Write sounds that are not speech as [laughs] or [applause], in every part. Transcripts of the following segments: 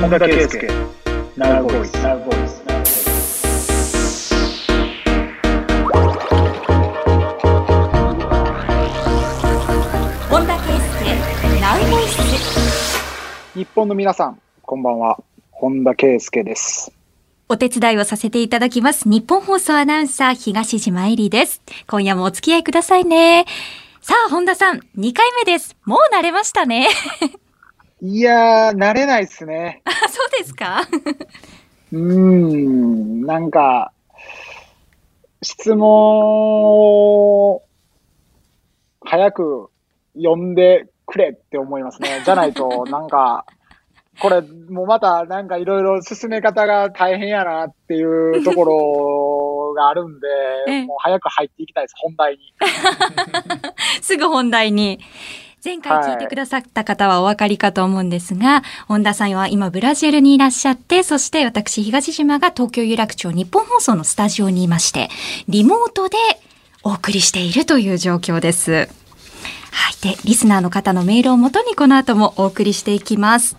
本田圭佑 Now Voice Now Voice 本田圭佑ナウボイス。日本の皆さん、こんばんは。本田圭佑です。お手伝いをさせていただきます。日本放送アナウンサー東島えりです。今夜もお付き合いくださいね。さあ本田さん2回目です。もう慣れましたねいやー、慣れないっすね。あ [laughs] そうですか？うーん、なんか、質問を早く読んでくれって思いますね。[laughs] じゃないと、なんか、これ、もうまた、なんかいろいろ進め方が大変やなっていうところがあるんで [laughs] ええ、もう早く入っていきたいです、本題に。すぐ本題に。前回聞いてくださった方はお分かりかと思うんですが、本田さんは今ブラジルにいらっしゃって、そして私東島が東京有楽町日本放送のスタジオにいまして、リモートでお送りしているという状況です。はい。で、リスナーの方のメールをもとにこの後もお送りしていきます。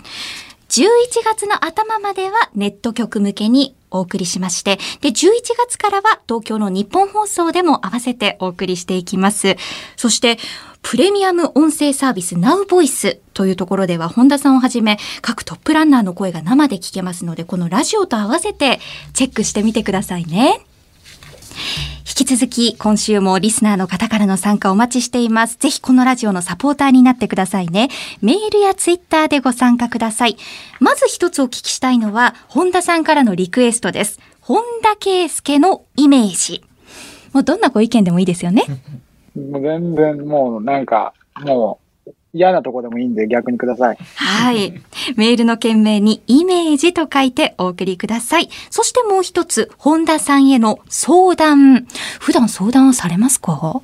11月の頭まではネット局向けにお送りしまして、で、11月からは東京の日本放送でも合わせてお送りしていきます。そして、プレミアム音声サービス Now Voice というところでは本田さんをはじめ各トップランナーの声が生で聞けますので、このラジオと合わせてチェックしてみてくださいね。引き続き今週もリスナーの方からの参加お待ちしています。ぜひこのラジオのサポーターになってくださいね。メールやツイッターでご参加ください。まず一つお聞きしたいのは、本田さんからのリクエストです。本田圭佑のイメージ。もうどんなご意見でもいいですよね。もう全然もうなんか、もう嫌なとこでもいいんで逆にください。はい。メールの件名にイメージと書いてお送りください。そしてもう一つ、本田さんへの相談。普段相談はされますか？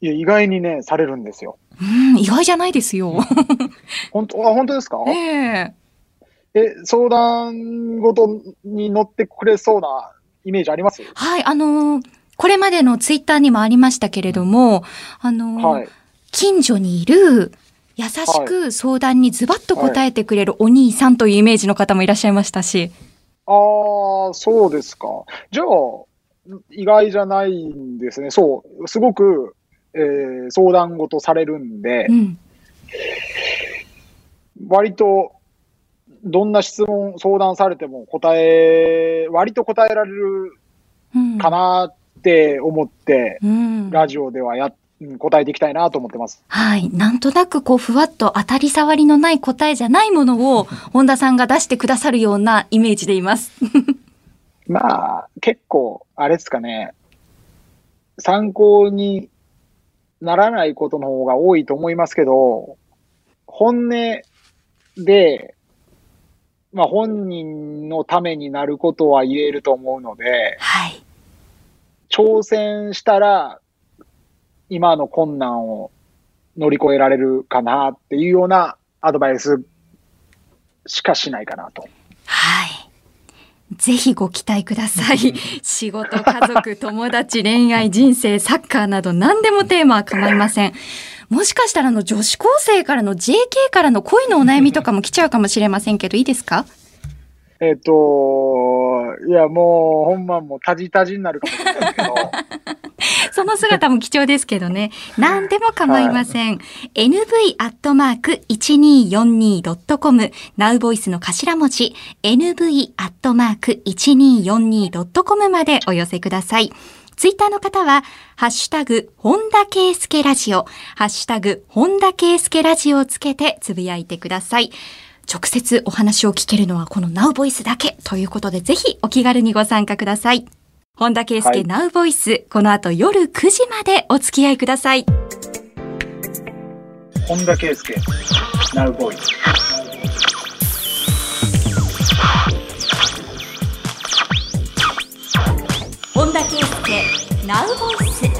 いや、意外にね、されるんですよ。うん、意外じゃないですよ。[laughs] 本当、あ、本当ですか？えええ、相談ごとに乗ってくれそうなイメージあります？はい、あのーこれまでのツイッターにもありましたけれども、あのーはい。近所にいる優しく相談にズバッと答えてくれるお兄さんというイメージの方もいらっしゃいましたし。ああ、そうですか。じゃあ、意外じゃないんですね。そう、すごく、えー相談ごとされるんでう、ん。割と、どんな質問、相談されても答え、割と答えられるうん。かなって思って、うん。ラジオではや、うん答えていきたいなと思ってます。はい。なんとなくこう、ふわっと当たり障りのない答えじゃないものを、[laughs] 本田さんが出してくださるようなイメージでいます。[laughs] まあ、結構、あれですかね、参考にならないことの方が多いと思いますけど、本音で、まあ本人のためになることは言えると思うので、はい。挑戦したら、今の困難を乗り越えられるかなっていうようなアドバイスしかしないかなと。はい。ぜひご期待ください。仕事、家族、友達、恋愛、人生、サッカーなど何でもテーマは構いません。もしかしたらあの女子高生からの JK からの恋のお悩みとかも来ちゃうかもしれませんけど、いいですか？えっ、と、いやもう、ほんまもうタジタジになるかもしれないけど、[laughs] その姿も貴重ですけどね。[laughs] 何でも構いません。nv.1242.com、Now Voice の頭文字、nv.1242.com までお寄せください。ツイッターの方は、ハッシュタグ、本田圭介ラジオ、ハッシュタグ、本田圭介ラジオをつけてつぶやいてください。直接お話を聞けるのはこの Now Voice だけということで、ぜひお気軽にご参加ください。本田圭佑はい Now Voice、この後夜9時までお付き合いください。本田圭佑 Now Voice 本田圭佑 Now Voice。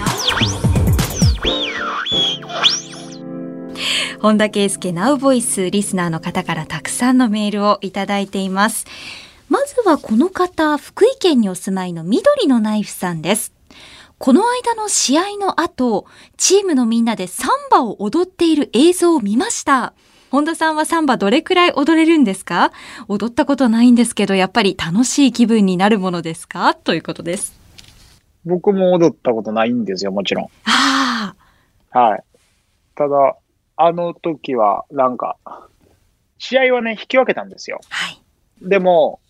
本田圭佑 Now Voice リスナーの方からたくさんのメールをいただいています。まずはこの方、福井県にお住まいの緑のナイフさんです。この間の試合の後、チームのみんなでサンバを踊っている映像を見ました。本田さんはサンバどれくらい踊れるんですか？踊ったことないんですけど、やっぱり楽しい気分になるものですか？ということです。僕も踊ったことないんですよ、もちろん。ああ、はい。ただ、あの時は、なんか、試合はね、引き分けたんですよ。はい。でも、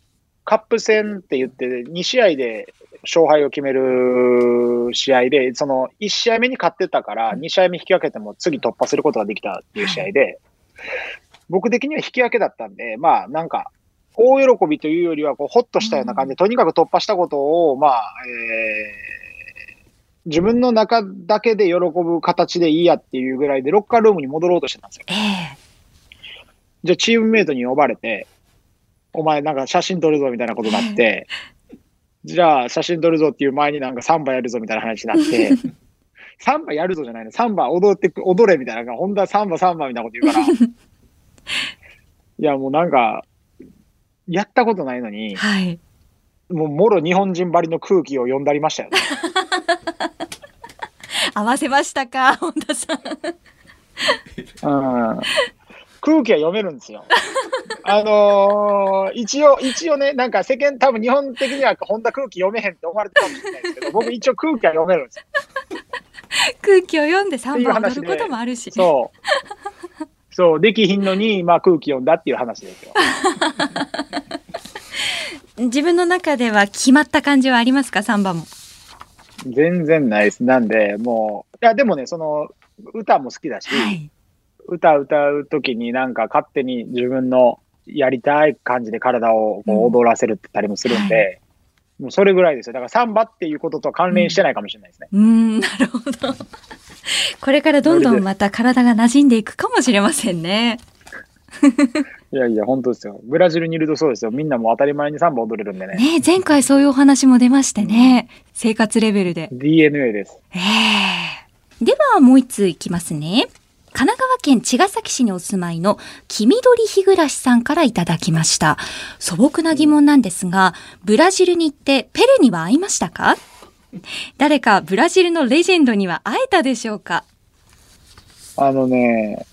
カップ戦って言って、2試合で勝敗を決める試合で、その1試合目に勝ってたから、2試合目引き分けても次突破することができたっていう試合で、僕的には引き分けだったんで、まあなんか、大喜びというよりはこう、ほっとしたような感じで、とにかく突破したことを、まあ、えー自分の中だけで喜ぶ形でいいやっていうぐらいで、ロッカールームに戻ろうとしてたんですよ。ええじゃあチームメイトに呼ばれて、お前なんか写真撮るぞみたいなことになって、[laughs] じゃあ写真撮るぞっていう前になんかサンバやるぞみたいな話になって、[laughs] サンバやるぞじゃないの、サンバ踊ってく、踊れみたいな、なんか本当はサンバサンバみたいなこと言うから、[laughs] いやもうなんか、やったことないのに、はい。もうもろ日本人ばりの空気を読んだりましたよね。合わせましたか？[laughs] 本田さん。うん空気は読めるんですよ。[laughs] あのー一応、一応ね、なんか世間、多分日本的には本当空気読めへんって思われてるかもしれないですけど、僕一応空気は読めるんですよ。空気を読んでサンバを踊ることもあるし。そう。そう、できひんのに、まあ空気読んだっていう話ですよ。[laughs] 自分の中では決まった感じはありますか？サンバも。全然ないです。なんで、もう、いや、でもね、その、歌も好きだし、はい。歌歌うときになんか勝手に自分のやりたい感じで体を踊らせるってたりもするんで、もうそれぐらいですよ。だからサンバっていうこととは関連してないかもしれないですね。うーん、[laughs] なるほど。これからどんどんまた体が馴染んでいくかもしれませんね。いやいや、本当ですよ。ブラジルにいるとそうですよ。みんなもう当たり前にサンバ踊れるんでね。ね前回そういうお話も出ましてね。生活レベルで。DNA です。ええではもう一通いきますね。神奈川県茅ヶ崎市にお住まいの黄緑日暮らしさんからいただきました。素朴な疑問なんですが、ブラジルに行ってペレには会いましたか？誰かブラジルのレジェンドには会えたでしょうか？あのね、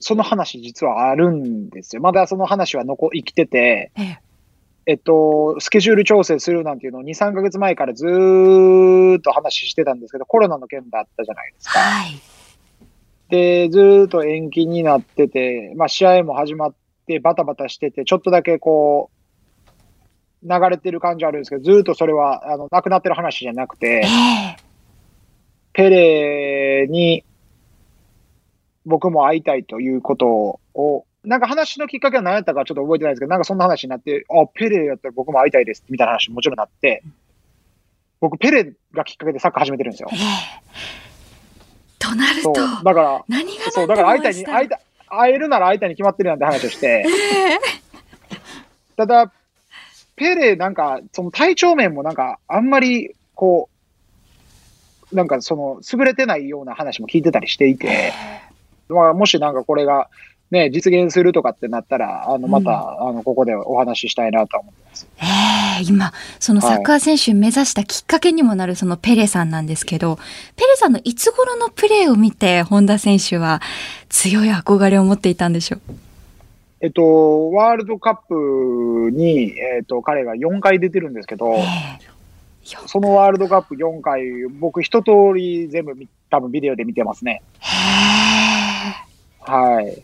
その話実はあるんですよ。まだその話は残生きてて、えええっと、スケジュール調整するなんていうのを2、3ヶ月前からずーっと話してたんですけど、コロナの件だったじゃないですか。はい。で、ずーっと延期になってて、まあ試合も始まってバタバタしてて、ちょっとだけこう、流れてる感じあるんですけど、ずーっとそれは、あの、なくなってる話じゃなくてえ、えペレに僕も会いたいということを、なんか話のきっかけは何やったかちょっと覚えてないですけど、なんかそんな話になって、あ、ペレやったら僕も会いたいですみたいな話ももちろんなって、僕ペレがきっかけでサッカー始めてるんですよえ。えとなるそう。と、だから、何がそう、だから会いたいに、会いたい、会えるなら会いたいに決まってるなんて話をして、ただ、ペレなんか、その体調面もなんか、あんまり、こう、なんかその、優れてないような話も聞いてたりしていて、まあ、もしなんかこれが、ね、実現するとかってなったら、あの、また、あの、ここでお話ししたいなと思ってます。ええ今、そのサッカー選手目指したきっかけにもなるそのペレさんなんですけど、ペレさんのいつ頃のプレーを見て、本田選手は強い憧れを持っていたんでしょう？えっと、ワールドカップに、えっと、彼が4回出てるんですけどえ、えそのワールドカップ4回、僕一通り全部見多分ビデオで見てますね。へえはい。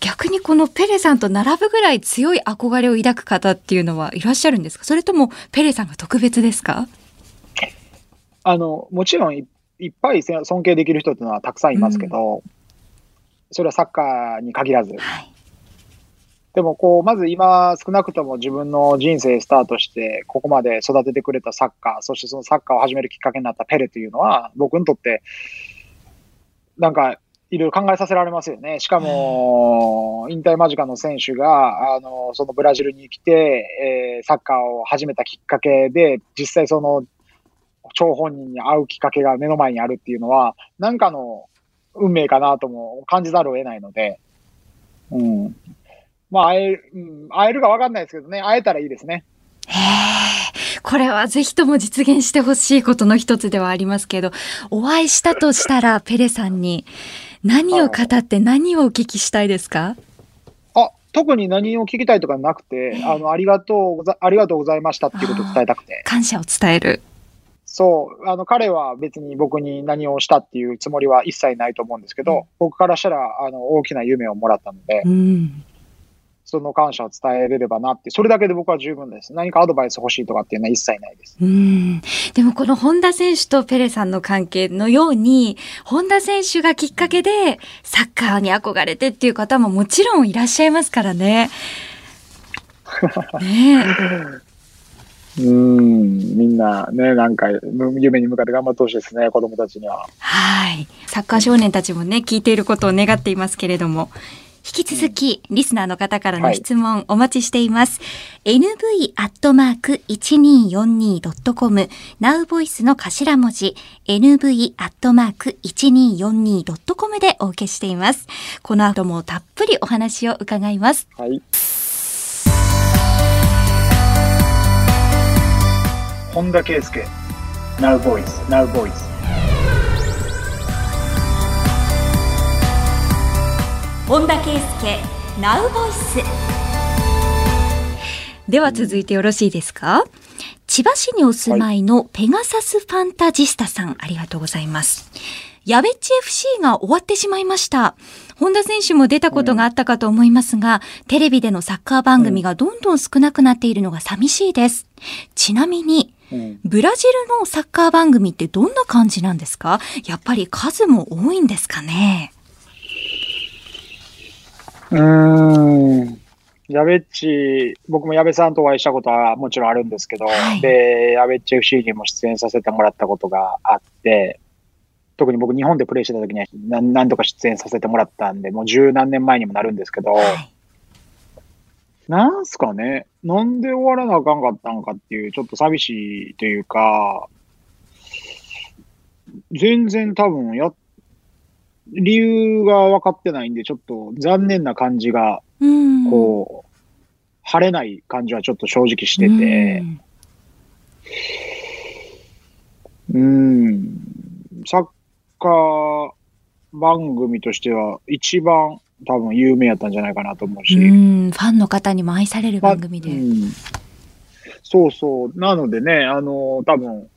逆にこのペレさんと並ぶぐらい強い憧れを抱く方っていうのはいらっしゃるんですか？それともペレさんが特別ですか？あの、もちろんいいっぱいせ尊敬できる人っていうのはたくさんいますけど、それはサッカーに限らず。はい。でも、こう、まず今、少なくとも自分の人生スタートして、ここまで育ててくれたサッカー、そしてそのサッカーを始めるきっかけになったペレというのは、僕にとって、なんか、いろいろ考えさせられますよね。しかも、引退間近の選手が、あの、そのブラジルに来て、えーサッカーを始めたきっかけで、実際その、張本人に会うきっかけが目の前にあるっていうのは、なんかの運命かなとも感じざるを得ないので、うん。まあ、会える、うん、会えるかわかんないですけどね、会えたらいいですね。へえこれはぜひとも実現してほしいことの一つではありますけど、お会いしたとしたらペレさんに何を語って何をお聞きしたいですか？あ、特に何を聞きたいとかなくて、あの、ありがとうござ、ありがとうございましたっていうことを伝えたくて。[laughs] 感謝を伝える。そう、あの、彼は別に僕に何をしたっていうつもりは一切ないと思うんですけど、僕からしたら、あの、大きな夢をもらったので、うん。その感謝を伝えれればなって、それだけで僕は十分です。何かアドバイス欲しいとかっていうのは一切ないです。うん。でもこの本田選手とペレさんの関係のように、本田選手がきっかけでサッカーに憧れてっていう方ももちろんいらっしゃいますからね。[laughs] ねえ。うん、みんなね、なんか、む夢に向かって頑張ってほしいですね、子供たちには。はい。サッカー少年たちもね、聞いていることを願っていますけれども、引き続き、リスナーの方からの質問お待ちしています。nv.1242.com、nowvoice の頭文字、nv.1242.com でお受けしています。この後もたっぷりお話を伺います。はい。本田圭佑 Now Voice Now Voice 本田圭佑 Now Voice では続いてよろしいですか、千葉市にお住まいのペガサスファンタジスタさん、ありがとうございます。ヤベッチ FC が終わってしまいました。本田選手も出たことがあったかと思いますが、テレビでのサッカー番組がどんどん少なくなっているのが寂しいです。ちなみに、うん、ブラジルのサッカー番組ってどんな感じなんですか？やっぱり数も多いんですかね？うーん。矢部っち、僕も矢部さんとお会いしたことはもちろんあるんですけど、はいで、矢部っち FC にも出演させてもらったことがあって、特に僕日本でプレイしてた時には何何度か出演させてもらったんで、もう十何年前にもなるんですけど、はい。なんすかね、なんで終わらなあかんかったんかっていう、ちょっと寂しいというか、全然多分や、理由が分かってないんで、ちょっと残念な感じが、うん。こう、晴れない感じはちょっと正直してて、うん、サッカー番組としては一番多分有名やったんじゃないかなと思うし、うん、ファンの方にも愛される番組で。うんそうそう。なのでね、あの、多分、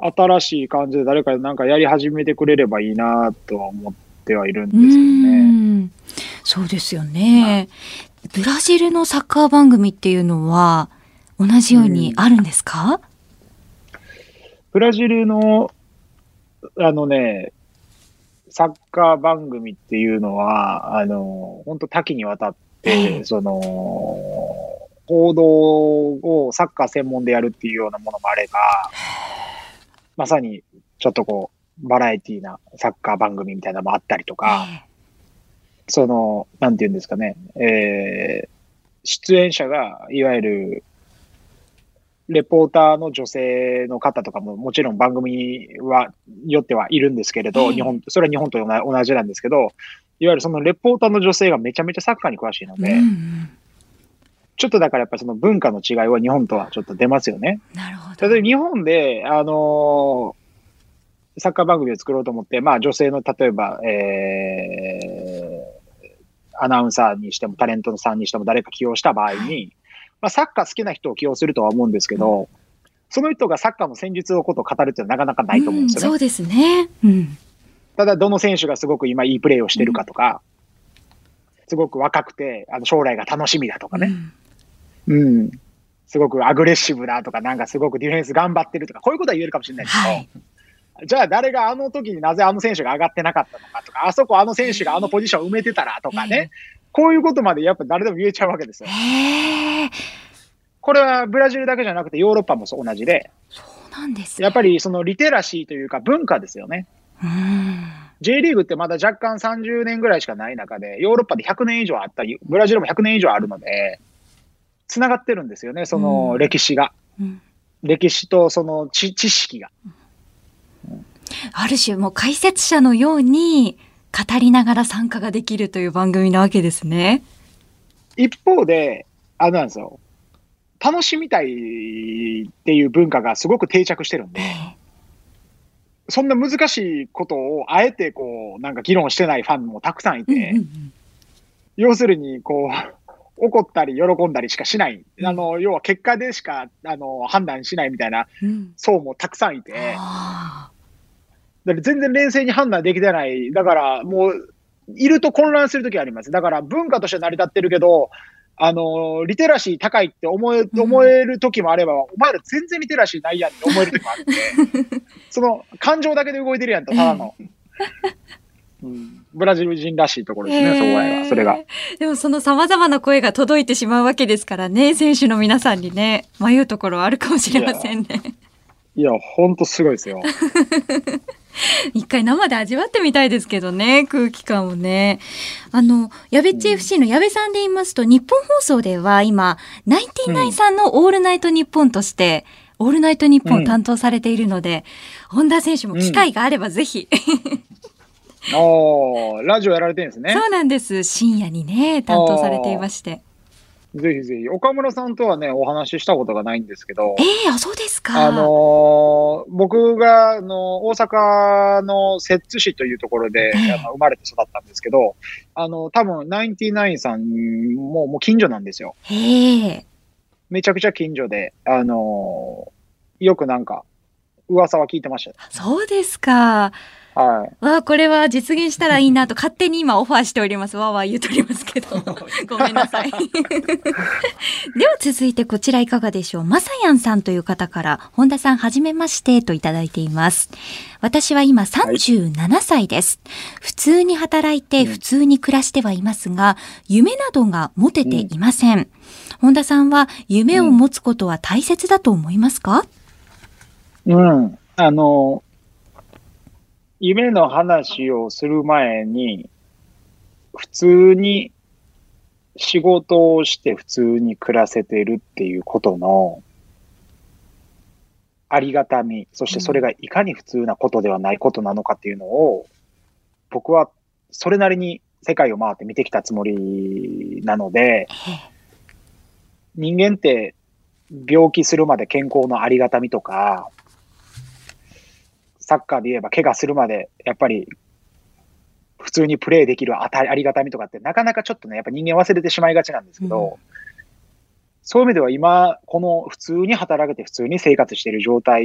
新しい感じで誰かなんかやり始めてくれればいいなとは思ってはいるんですけどね。うんそうですよね。ブラジルのサッカー番組っていうのは同じようにあるんですか、ブラジルの、あのね、サッカー番組っていうのは、あの、本当多岐にわたって、その、報道をサッカー専門でやるっていうようなものもあれば、まさにちょっとこう、バラエティなサッカー番組みたいなのもあったりとか、その、なんていうんですかね、えー出演者が、いわゆる、レポーターの女性の方とかももちろん番組は、よってはいるんですけれど、ええ。日本、それは日本と同同じなんですけど、いわゆるそのレポーターの女性がめちゃめちゃサッカーに詳しいのうんで、うんちょっとだからやっぱりその文化の違いは日本とはちょっと出ますよね。なるほど。例えば日本で、あのーサッカー番組を作ろうと思って、まあ女性の例えば、えーアナウンサーにしてもタレントさんにしても誰か起用した場合に、まあサッカー好きな人を起用するとは思うんですけど、その人がサッカーの戦術のことを語るっていうのはなかなかないと思うんですよね。そうですね。うん。ただ、どの選手がすごく今いいプレーをしてるかとか、すごく若くて、あの将来が楽しみだとかね。うん。すごくアグレッシブだとか、なんかすごくディフェンス頑張ってるとか、こういうことは言えるかもしれないですけど、はい。じゃあ誰があの時になぜあの選手が上がってなかったのかとか、あそこあの選手があのポジションを埋めてたらとかね、こういうことまでやっぱ誰でも言えちゃうわけですよ。これはブラジルだけじゃなくてヨーロッパもそう同じで、そうなんですね。やっぱりそのリテラシーというか文化ですよね。うん。J リーグってまだ若干30年ぐらいしかない中で、ヨーロッパで100年以上あったり、ブラジルも100年以上あるので、つながってるんですよね、その歴史が。うん歴史とその知知識が。ある種もう解説者のように語りながら参加ができるという番組なわけですね。一方で、あれなんですよ。楽しみたいっていう文化がすごく定着してるんで、そんな難しいことをあえてこう、なんか議論してないファンもたくさんいて、要するに、こう、怒ったり喜んだりしかしない。あの、要は結果でしか、あの、判断しないみたいなうん層もたくさんいて、あだから全然冷静に判断できてない。だからもう、いると混乱するときあります。だから文化として成り立ってるけど、あの、リテラシー高いって思え、うん思えるときもあれば、お前ら全然リテラシーないやんって思えるときもあって、[laughs] その感情だけで動いてるやんと、ただの。うんブラジル人らしいところーですね、そこへは、ーそれが。でもその様々な声が届いてしまうわけですからね、選手の皆さんにね、迷うところはあるかもしれませんね。いや、ほんとすごいですよ。[laughs] 一回生で味わってみたいですけどね、空気感をね。あの、やべっち FC の矢部さんで言いますと、日本放送では今、ナインティナインさんのオールナイトニッポンとして、オールナイトニッポンを担当されているので、本田選手も機会があればぜひ、おー、ラジオやられてるんですね。そうなんです。深夜にね、担当されていまして。ぜひぜひ。岡村さんとはね、お話ししたことがないんですけどえ、えあ、そうですか。あのー僕が、あの大阪の摂津市というところで、ええあの生まれて育ったんですけど、あの、多分、ナインティナインさんも、もう近所なんですよ。へえ。めちゃくちゃ近所で、あのーよくなんか、噂は聞いてました。そうですか。はい。わあ、これは実現したらいいなと勝手に今オファーしております。わーわー言うとりますけど。[laughs] ごめんなさい。[laughs] では続いてこちらいかがでしょう。まさやんさんという方から、本田さんはじめましてといただいています。私は今37歳です。普通に働いてうん普通に暮らしてはいますが、夢などが持てていません。本田さんは夢を持つことは大切だと思いますか、うん。あの、夢の話をする前に、普通に仕事をして普通に暮らせてるっていうことのありがたみ、そしてそれがいかに普通なことではないことなのかっていうのを、僕はそれなりに世界を回って見てきたつもりなので、人間って病気するまで健康のありがたみとか、サッカーで言えば怪我するまで、やっぱり普通にプレーできるあたありがたみとかってなかなかちょっとね、やっぱ人間忘れてしまいがちなんですけど、そういう意味では今、この普通に働けて普通に生活している状態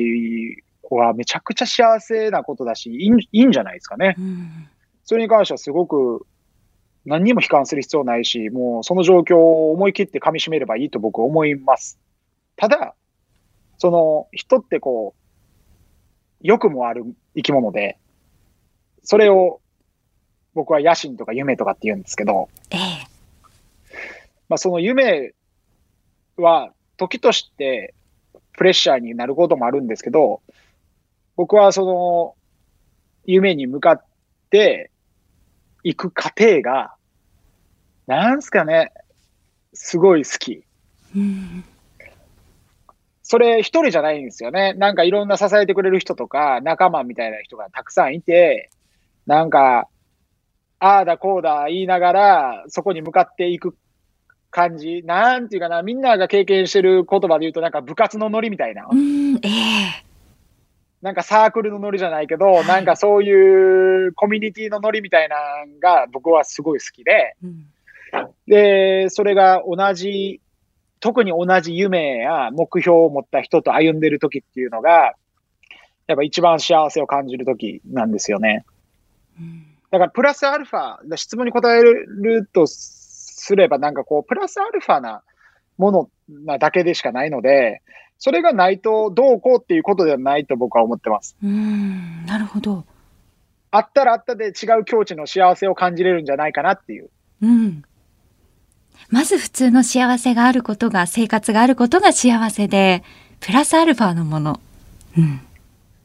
はめちゃくちゃ幸せなことだし、いいんじゃないですかね。うんそれに関してはすごく何にも悲観する必要ないし、もうその状況を思い切って噛み締めればいいと僕は思います。ただ、その人ってこう、欲もある生き物で、それを僕は野心とか夢とかって言うんですけど、ええ。まあ、その夢は時としてプレッシャーになることもあるんですけど、僕はその夢に向かっていく過程が、なんすかね、すごい好き。うんそれ一人じゃないんですよね。なんかいろんな支えてくれる人とか仲間みたいな人がたくさんいて、なんか、ああだこうだ言いながら、そこに向かっていく感じ。なんていうかな、みんなが経験してる言葉で言うと、なんか部活のノリみたいな。うん、ええ。なんかサークルのノリじゃないけど、なんかそういうコミュニティのノリみたいなのが僕はすごい好きで、うんで、それが同じ、特に同じ夢や目標を持った人と歩んでる時っていうのが、やっぱ一番幸せを感じる時なんですよね。うんだからプラスアルファ、質問に答えるとすればなんかこう、プラスアルファなものなだけでしかないので、それがないとどうこうっていうことではないと僕は思ってます。うん、なるほど。あったらあったで違う境地の幸せを感じれるんじゃないかなっていう。うん。まず普通の幸せがあることが、生活があることが幸せで、プラスアルファのもの。うん。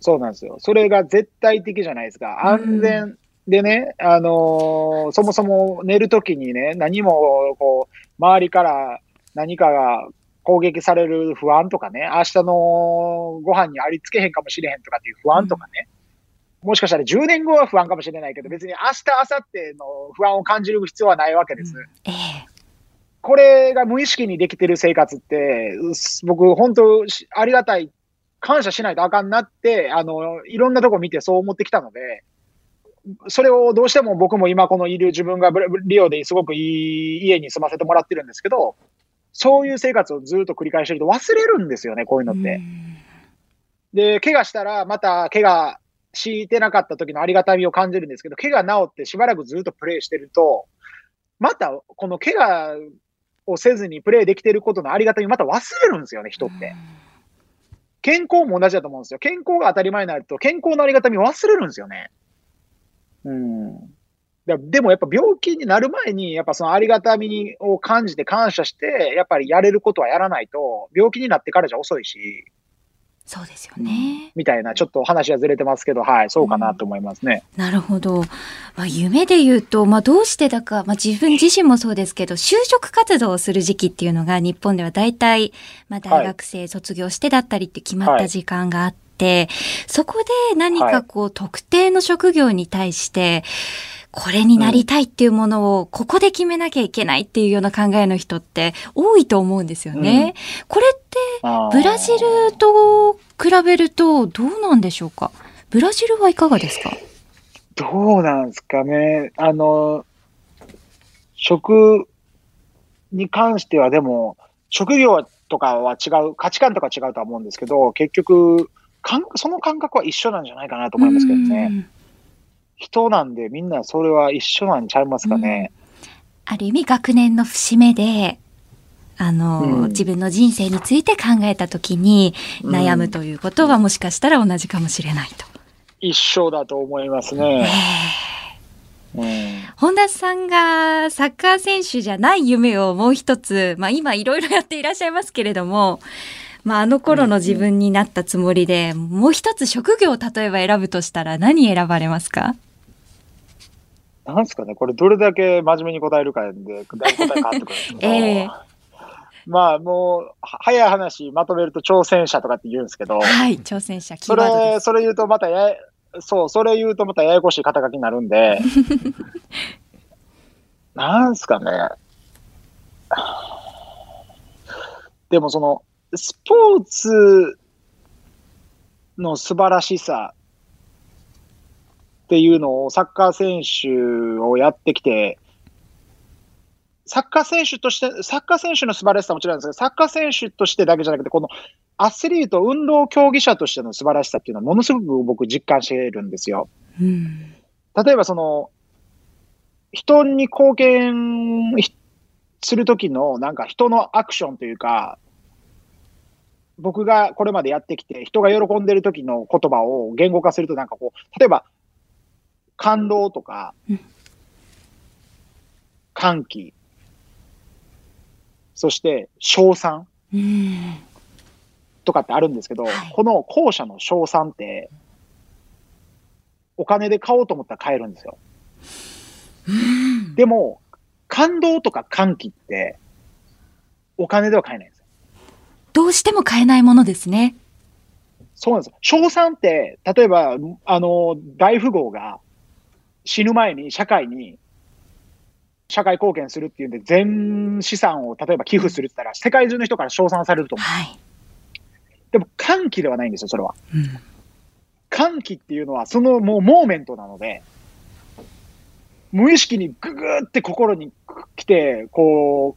そうなんですよ。それが絶対的じゃないですか。安全でね、あのーそもそも寝るときにね、何もこう、周りから何かが攻撃される不安とかね、明日のご飯にありつけへんかもしれへんとかっていう不安とかね、もしかしたら10年後は不安かもしれないけど、別に明日、明後日の不安を感じる必要はないわけです。ええ。これが無意識にできてる生活って、僕、本当、ありがたい感謝しないとあかんなって、あの、いろんなとこ見てそう思ってきたので、それをどうしても僕も今このいる自分がリオですごくいい家に住ませてもらってるんですけど、そういう生活をずっと繰り返してると忘れるんですよね、こういうのって。で、怪我したらまた怪我してなかった時のありがたみを感じるんですけど、怪我治ってしばらくずっとプレイしてると、またこの怪我をせずにプレイできてることのありがたみまた忘れるんですよね、人って。健康も同じだと思うんですよ。健康が当たり前になると、健康のありがたみ忘れるんですよね。うん。だでもやっぱ病気になる前に、やっぱそのありがたみを感じて感謝して、やっぱりやれることはやらないと、病気になってからじゃ遅いし、そうですよね。みたいな、ちょっと話はずれてますけど、はい、そうかなと思いますね。なるほど。まあ、夢で言うと、まあ、どうしてだか、まあ、自分自身もそうですけど、就職活動をする時期っていうのが日本では大体、まあ、大学生卒業してだったりって決まった時間があって、そこで何かこう、特定の職業に対して、これになりたいっていうものをここで決めなきゃいけないっていうような考えの人って多いと思うんですよね。これってブラジルと比べるとどうなんでしょうか？ブラジルはいかがですか？どうなんですかね。あの、職に関してはでも、職業とかは違う、価値観とか違うとは思うんですけど、結局、感その感覚は一緒なんじゃないかなと思いますけどね。うん人なんでみんなそれは一緒なんちゃいますかね。ある意味学年の節目で、あの、うん。自分の人生について考えた時にうん。悩むということはもしかしたら同じかもしれないと。一緒だと思いますね。うん。本田さんがサッカー選手じゃない夢をもう一つ、まあ今いろいろやっていらっしゃいますけれども、まああの頃の自分になったつもりで、もう一つ職業を例えば選ぶとしたら何選ばれますか？なんですかね、これどれだけ真面目に答えるかで、答え変わってくるんですけど。[laughs] ええまあもう、は早い話まとめると挑戦者とかって言うんですけど、はい、挑戦者、それ。それ言うとまたやや、そう、それ言うとまたややこしい肩書きになるんで、[laughs] なんすかね。でもその、スポーツの素晴らしさっていうのをサッカー選手をやってきて、サッカー選手として、サッカー選手の素晴らしさはもちろんですけど、サッカー選手としてだけじゃなくて、このアスリート、運動競技者としての素晴らしさっていうのはものすごく僕実感しているんですよ。うん例えばその、人に貢献ひするときのなんか人のアクションというか、僕がこれまでやってきて、人が喜んでる時の言葉を言語化するとなんかこう、例えば、感動とかうん、歓喜、そして称賛うんとかってあるんですけど、はいこの後者の賞賛って、お金で買おうと思ったら買えるんですよ。うんでも、感動とか歓喜って、お金では買えないんですよ。どうしても買えないものですね。そうなんですよ。賞賛って、例えば、あの、大富豪が死ぬ前に社会に、社会貢献するっていうんで、全資産を例えば寄付するって言ったら、世界中の人から称賛されると思う。はい。でも、歓喜ではないんですよ、それは。うん歓喜っていうのは、そのもうモーメントなので、無意識にググーって心に来て、こ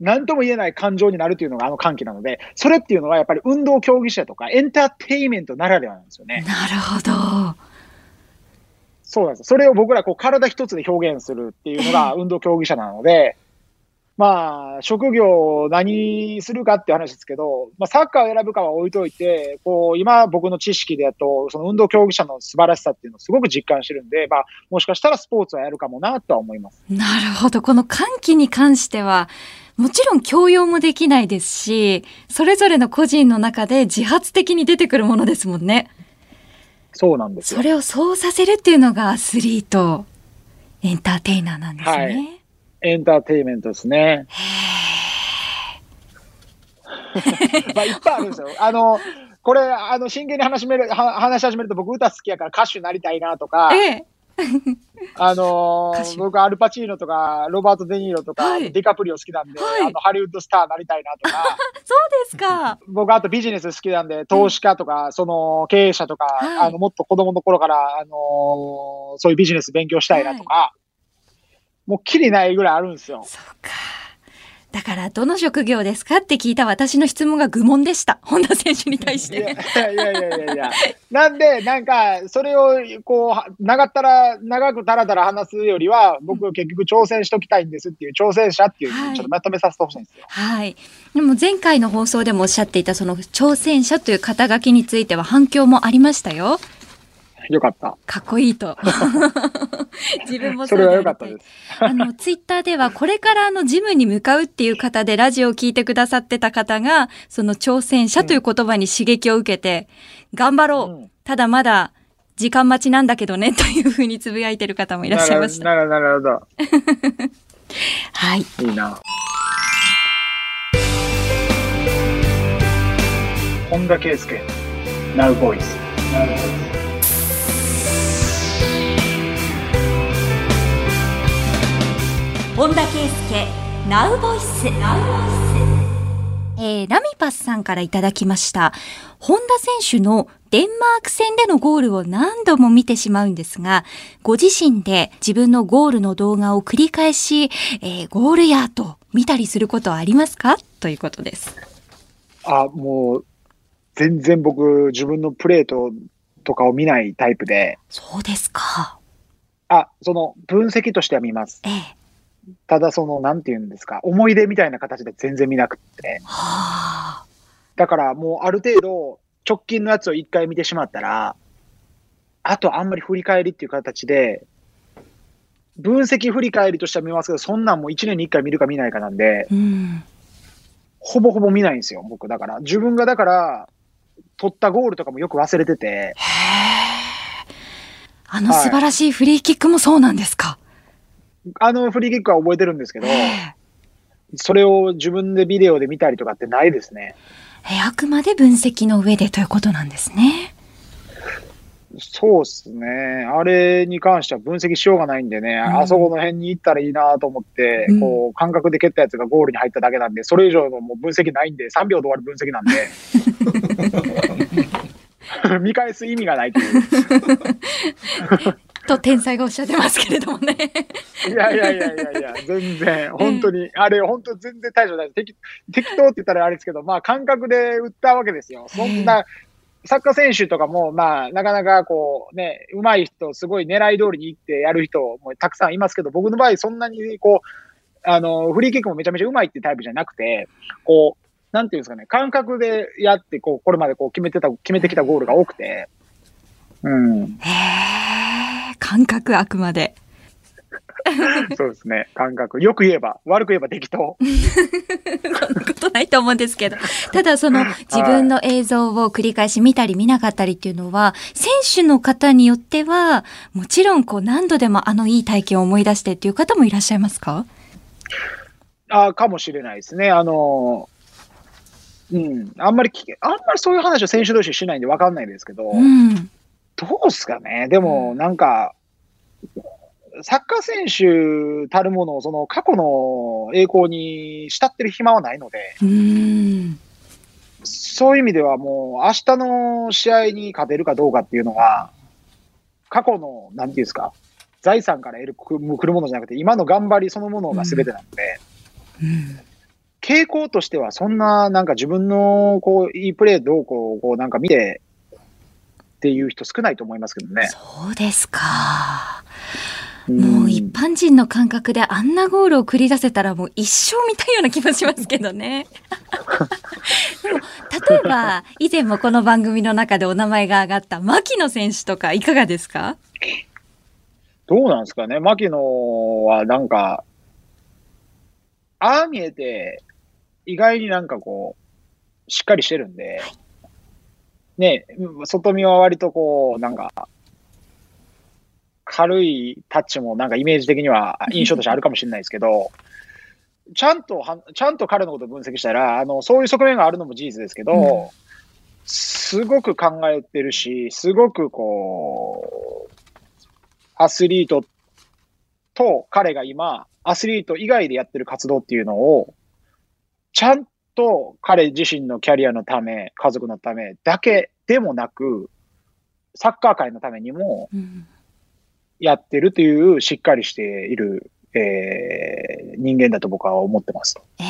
う、なんとも言えない感情になるっていうのがあの歓喜なので、それっていうのはやっぱり運動競技者とかエンターテインメントならではなんですよね。なるほど。そうなんです。それを僕らこう体一つで表現するっていうのが運動競技者なので、まあ、職業を何するかっていう話ですけど、まあ、サッカーを選ぶかは置いといて、こう、今僕の知識でやと、その運動競技者の素晴らしさっていうのをすごく実感してるんで、まあ、もしかしたらスポーツはやるかもなとは思います。なるほど。この歓喜に関しては、もちろん強要もできないですし、それぞれの個人の中で自発的に出てくるものですもんね。そうなんですよそ。れをそうさせるっていうのがアスリート、エンターテイナーなんですね。はいエンターテインメントですね。まあ、いっぱいあるんですよ。あの、これ、あの、真剣に話しめるは話し始めると僕歌好きやから歌手になりたいなとか、ええ。[laughs] あのー、僕、アルパチーノとか、ロバート・デ・ニーロとか、はい。ディカプリオ好きなんで、はい。あの、ハリウッドスターになりたいなとか、[laughs] そうですか。僕、あとビジネス好きなんで、投資家とか、その、経営者とか、はい。あの、もっと子供の頃から、あのーそういうビジネス勉強したいなとか、もう、きりないぐらいあるんですよ。そうか。だから、どの職業ですかって聞いた私の質問が愚問でした。本田選手に対して。やいやいやいやいや。なんで、なんか、それを、こう、長ったら、長くだらだら話すよりは、僕、結局挑戦しときたいんですっていう、挑戦者っていう、はいちょっとまとめさせてほしいんですよ。はい。でも前回の放送でもおっしゃっていたその挑戦者という肩書きについては反響もありましたよ。よかった。かっこいいと。[laughs] 自分もそれはかったです。あの、ツイッターでは、これからあの、ジムに向かうっていう方で、ラジオを聞いてくださってた方が、その挑戦者という言葉に刺激を受けて、頑張ろう、うんただまだ、時間待ちなんだけどね、というふうにつぶやいてる方もいらっしゃいました。なるほど、なるほど。[laughs] はい。いいな。本田圭佑 Now Voice 本田圭佑、ナウボイス。えー、ラミパスさんからいただきました。本田選手のデンマーク戦でのゴールを何度も見てしまうんですが、ご自身で自分のゴールの動画を繰り返し、えーゴールやと見たりすることはありますか？ということです。あ、もう、全然僕、自分のプレートとかを見ないタイプで、そうですか。あ、その、分析としては見ます。ええただ、その、なんていうんですか、思い出みたいな形で全然見なくって。はあ。だからもうある程度、直近のやつを一回見てしまったら、あとあんまり振り返りっていう形で、分析振り返りとしては見ますけど、そんなんもう1年に1回見るか見ないかなんで、うん。ほぼほぼ見ないんですよ、僕。だから。自分がだから、取ったゴールとかもよく忘れてて、へえ。あの素晴らしいフリーキックもそうなんですか？あのフリーキックは覚えてるんですけどえ、えそれを自分でビデオで見たりとかってないですね。えあくまで分析の上でということなんですね。そうっすね。あれに関しては分析しようがないんでね、んあそこの辺に行ったらいいなと思って、うんこう、感覚で蹴ったやつがゴールに入っただけなんで、それ以上のもう分析ないんで、3秒で終わる分析なんで。[laughs] 見返す意味がないという。と天才がおっしゃってますけれどもね。いやいやいやいやいや、全然、本当に、あれ、本当全然大丈夫。ない適適当って言ったらあれですけど、まあ感覚で打ったわけですよ。そんな、サッカー選手とかも、まあ、なかなかこうね、上手い人、すごい狙い通りに行ってやる人もたくさんいますけど、僕の場合、そんなにこう、あの、フリーキックもめちゃめちゃ上手いっていうタイプじゃなくて、こう、なんていうんですかね、感覚でやって、こう、これまでこう決めてた、決めてきたゴールが多くて、うん、へえ、感覚あくまで。[laughs] そうですね、感覚。よく言えば、悪く言えば適当。そんなことないと思うんですけど。ただその自分の映像を繰り返し見たり見なかったりっていうのは、選手の方によっては、もちろんこう何度でもあのいい体験を思い出してっていう方もいらっしゃいますか？あかもしれないですね。あの、うん、あんまりあんまりそういう話を選手同士しないんで分かんないですけど、うん。どうっすかね。でも、なんか、サッカー選手たるものを、その過去の栄光に慕ってる暇はないので、うん。そういう意味ではもう、明日の試合に勝てるかどうかっていうのは、過去の、なんていうんですか、財産から得る来るものじゃなくて、今の頑張りそのものが全てなので、うん傾向としては、そんな、なんか自分の、こう、いいプレーどうこう、こう、なんか見て、っていう人少ないと思いますけどね。そうですか。んもう一般人の感覚であんなゴールを繰り出せたらもう一生見たいような気もしますけどね。でも例えば [laughs] 以前もこの番組の中でお名前が挙がった牧野選手とかいかがですか？どうなんですかね。牧野はなんか、ああ見えて、意外になんかこう、しっかりしてるんで、ね、外見は割とこう、なんか、軽いタッチもなんかイメージ的には印象としてあるかもしれないですけど、ちゃんとは、ちゃんと彼のことを分析したら、あの、そういう側面があるのも事実ですけど、うんすごく考えてるし、すごくこう、アスリートと彼が今、アスリート以外でやってる活動っていうのを、ちゃんと彼自身のキャリアのため、家族のためだけでもなく、サッカー界のためにもうんやってるというしっかりしている、えー人間だと僕は思ってますと。ええ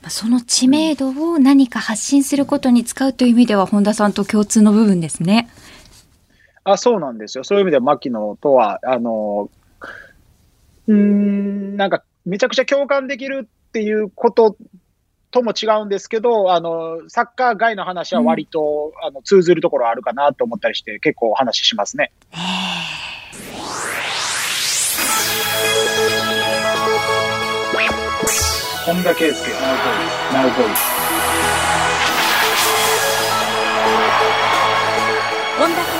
まあその知名度を何か発信することに使うという意味では本田さんと共通の部分ですね。あ、そうなんですよ。そういう意味では、牧野とは、あの、うーん、なんか、めちゃくちゃ共感できるっていうこととも違うんですけど、あの、サッカー外の話は割と、あの通ずるところあるかなと思ったりして、結構お話ししますね。本田圭佑、ナウボイス。本田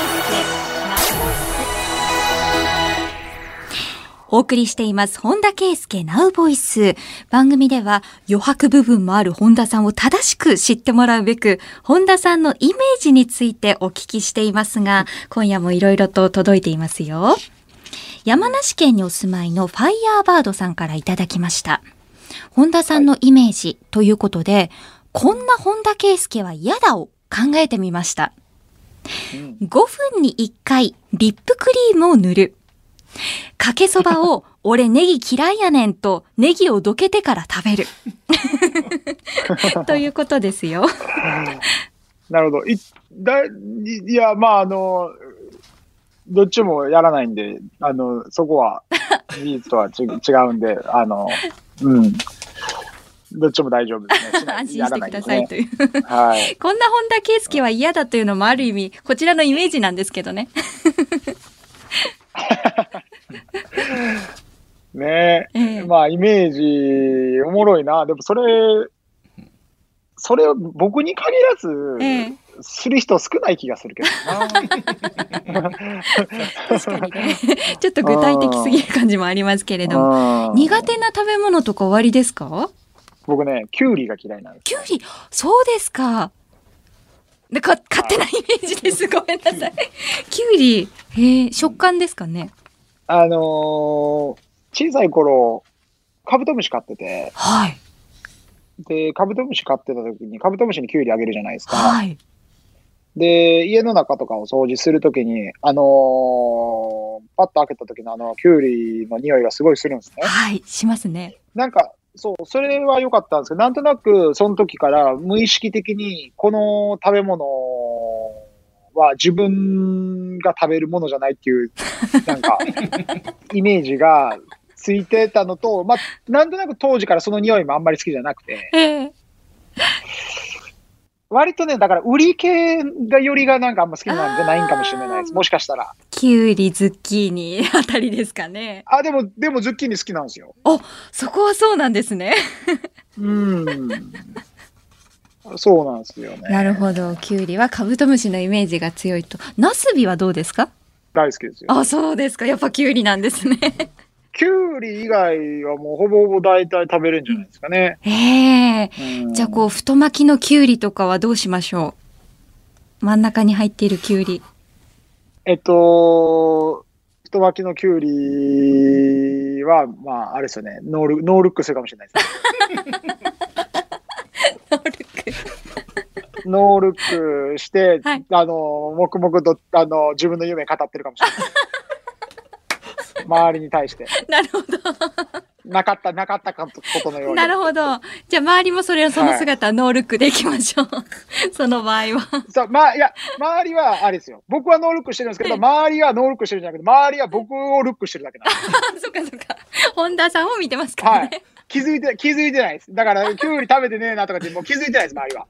お送りしています本田圭佑ナウボイス。番組では余白部分もある本田さんを正しく知ってもらうべく本田さんのイメージについてお聞きしていますが今夜もいろいろと届いていますよ。山梨県にお住まいのファイヤーバードさんからいただきました。本田さんのイメージということで、こんな本田圭佑は嫌だを考えてみました。うん。5分に1回リップクリームを塗る。かけそばを [laughs] 俺ネギ嫌いやねんとネギをどけてから食べる。[laughs] ということですよ。なるほど。いだいいや、まあ、あの、どっちもやらないんで、あの、そこは [laughs] 事実とはち違うんで、あの、うん。どっちも大丈夫ですね。安心してくださいという。いねはい。こんな本田圭佑は嫌だというのもある意味、こちらのイメージなんですけどね。[laughs] ねええまあ、イメージ、おもろいな。でも、それ、それを僕に限らず、ええする人少ない気がするけどな。[laughs] 確かにね。ちょっと具体的すぎる感じもありますけれども。うん苦手な食べ物とかおありですか？僕ね、キュウリが嫌いなんです。キュウリ、そうですか。でか勝手なイメージです。ごめんなさい。[laughs] キュウリ、へー食感ですかね？あのー小さい頃、カブトムシ飼ってて、はい。で、カブトムシ飼ってた時に、カブトムシにキュウリあげるじゃないですか。はい。で、家の中とかを掃除するときに、あのーパッと開けた時のあの、キュウリの匂いがすごいするんですね。はい。しますね。なんか、そう、それは良かったんですけど、なんとなく、その時から無意識的に、この食べ物は自分が食べるものじゃないっていう、なんか、[laughs] イメージがついてたのと、まあ、なんとなく当時からその匂いもあんまり好きじゃなくて、ええ割とね、だから売り系がよりがなんかあんま好きなんじゃないんかもしれないです。もしかしたら。キュウリ、ズッキーニ [laughs] あたりですかね。あ、でも、でもズッキーニ好きなんですよ。そこはそうなんですね。うん。そうなんですよね。なるほど。キュウリはカブトムシのイメージが強いと。ナスビはどうですか？大好きですよ。あ、そうですか。やっぱキュウリなんですね。キュウリ以外はもうほぼほぼ大体食べれるんじゃないですかね。ええうんじゃあこう、太巻きのキュウリとかはどうしましょう？真ん中に入っているキュウリ。えっと、太巻きのキュウリは、まあ、あれですよね。ノール、ノールックするかもしれないです。ノールッ [laughs] クして、はいあの、黙々と、あの、自分の夢語ってるかもしれない。[laughs] 周りに対して。なるほど。なかった、なかったことのように。なるほど。じゃあ周りもそれをその姿はノールックでいきましょう。[laughs] その場合は。そう、まあ、いや、周りは、あれですよ。僕はノールックしてるんですけど、周りはノールックしてるんじゃなくて、周りは僕をルックしてるだけなんです。そっかそっか。本田さんを見てますからはね。い。気づいて、気づいてないです。だから、キュウリ食べてねえなとかって、もう気づいてないです、周りは。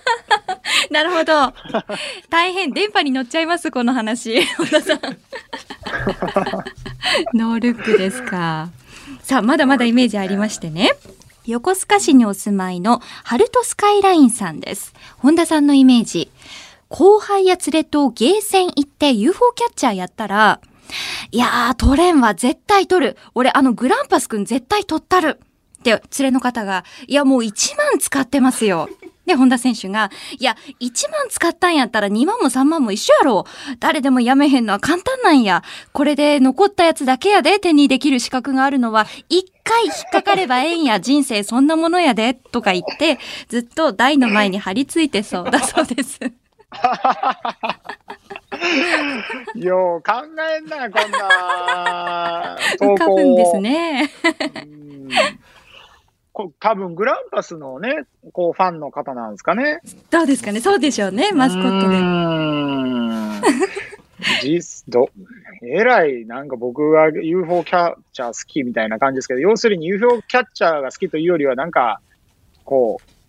[laughs] なるほど。大変電波に乗っちゃいます、この話。本田さん。[laughs] ノールックですか。さあ、まだまだイメージありましてね。横須賀市にお住まいのハルトスカイラインさんです。本田さんのイメージ。後輩や連れとゲーセン行って UFO キャッチャーやったら、いやー、取れんわ、絶対取る。俺、あの、グランパスくん絶対取ったる。って、連れの方が、いや、もう1万使ってますよ。で、本田選手が、いや、1万使ったんやったら2万も3万も一緒やろ。誰でもやめへんのは簡単なんや。これで残ったやつだけやで手にできる資格があるのは、一回引っかかればええんや。人生そんなものやで。とか言って、ずっと台の前に張り付いてそうだそうです。[laughs] [laughs] よう考えんな、こんな浮かぶんです。ね。多分グランパスのね、こうファンの方なんですかね。どうですかねそうでしょうね。マスコットで。どえらい、なんか僕が UFO キャッチャー好きみたいな感じですけど、要するに UFO キャッチャーが好きというよりは、なんか、こう、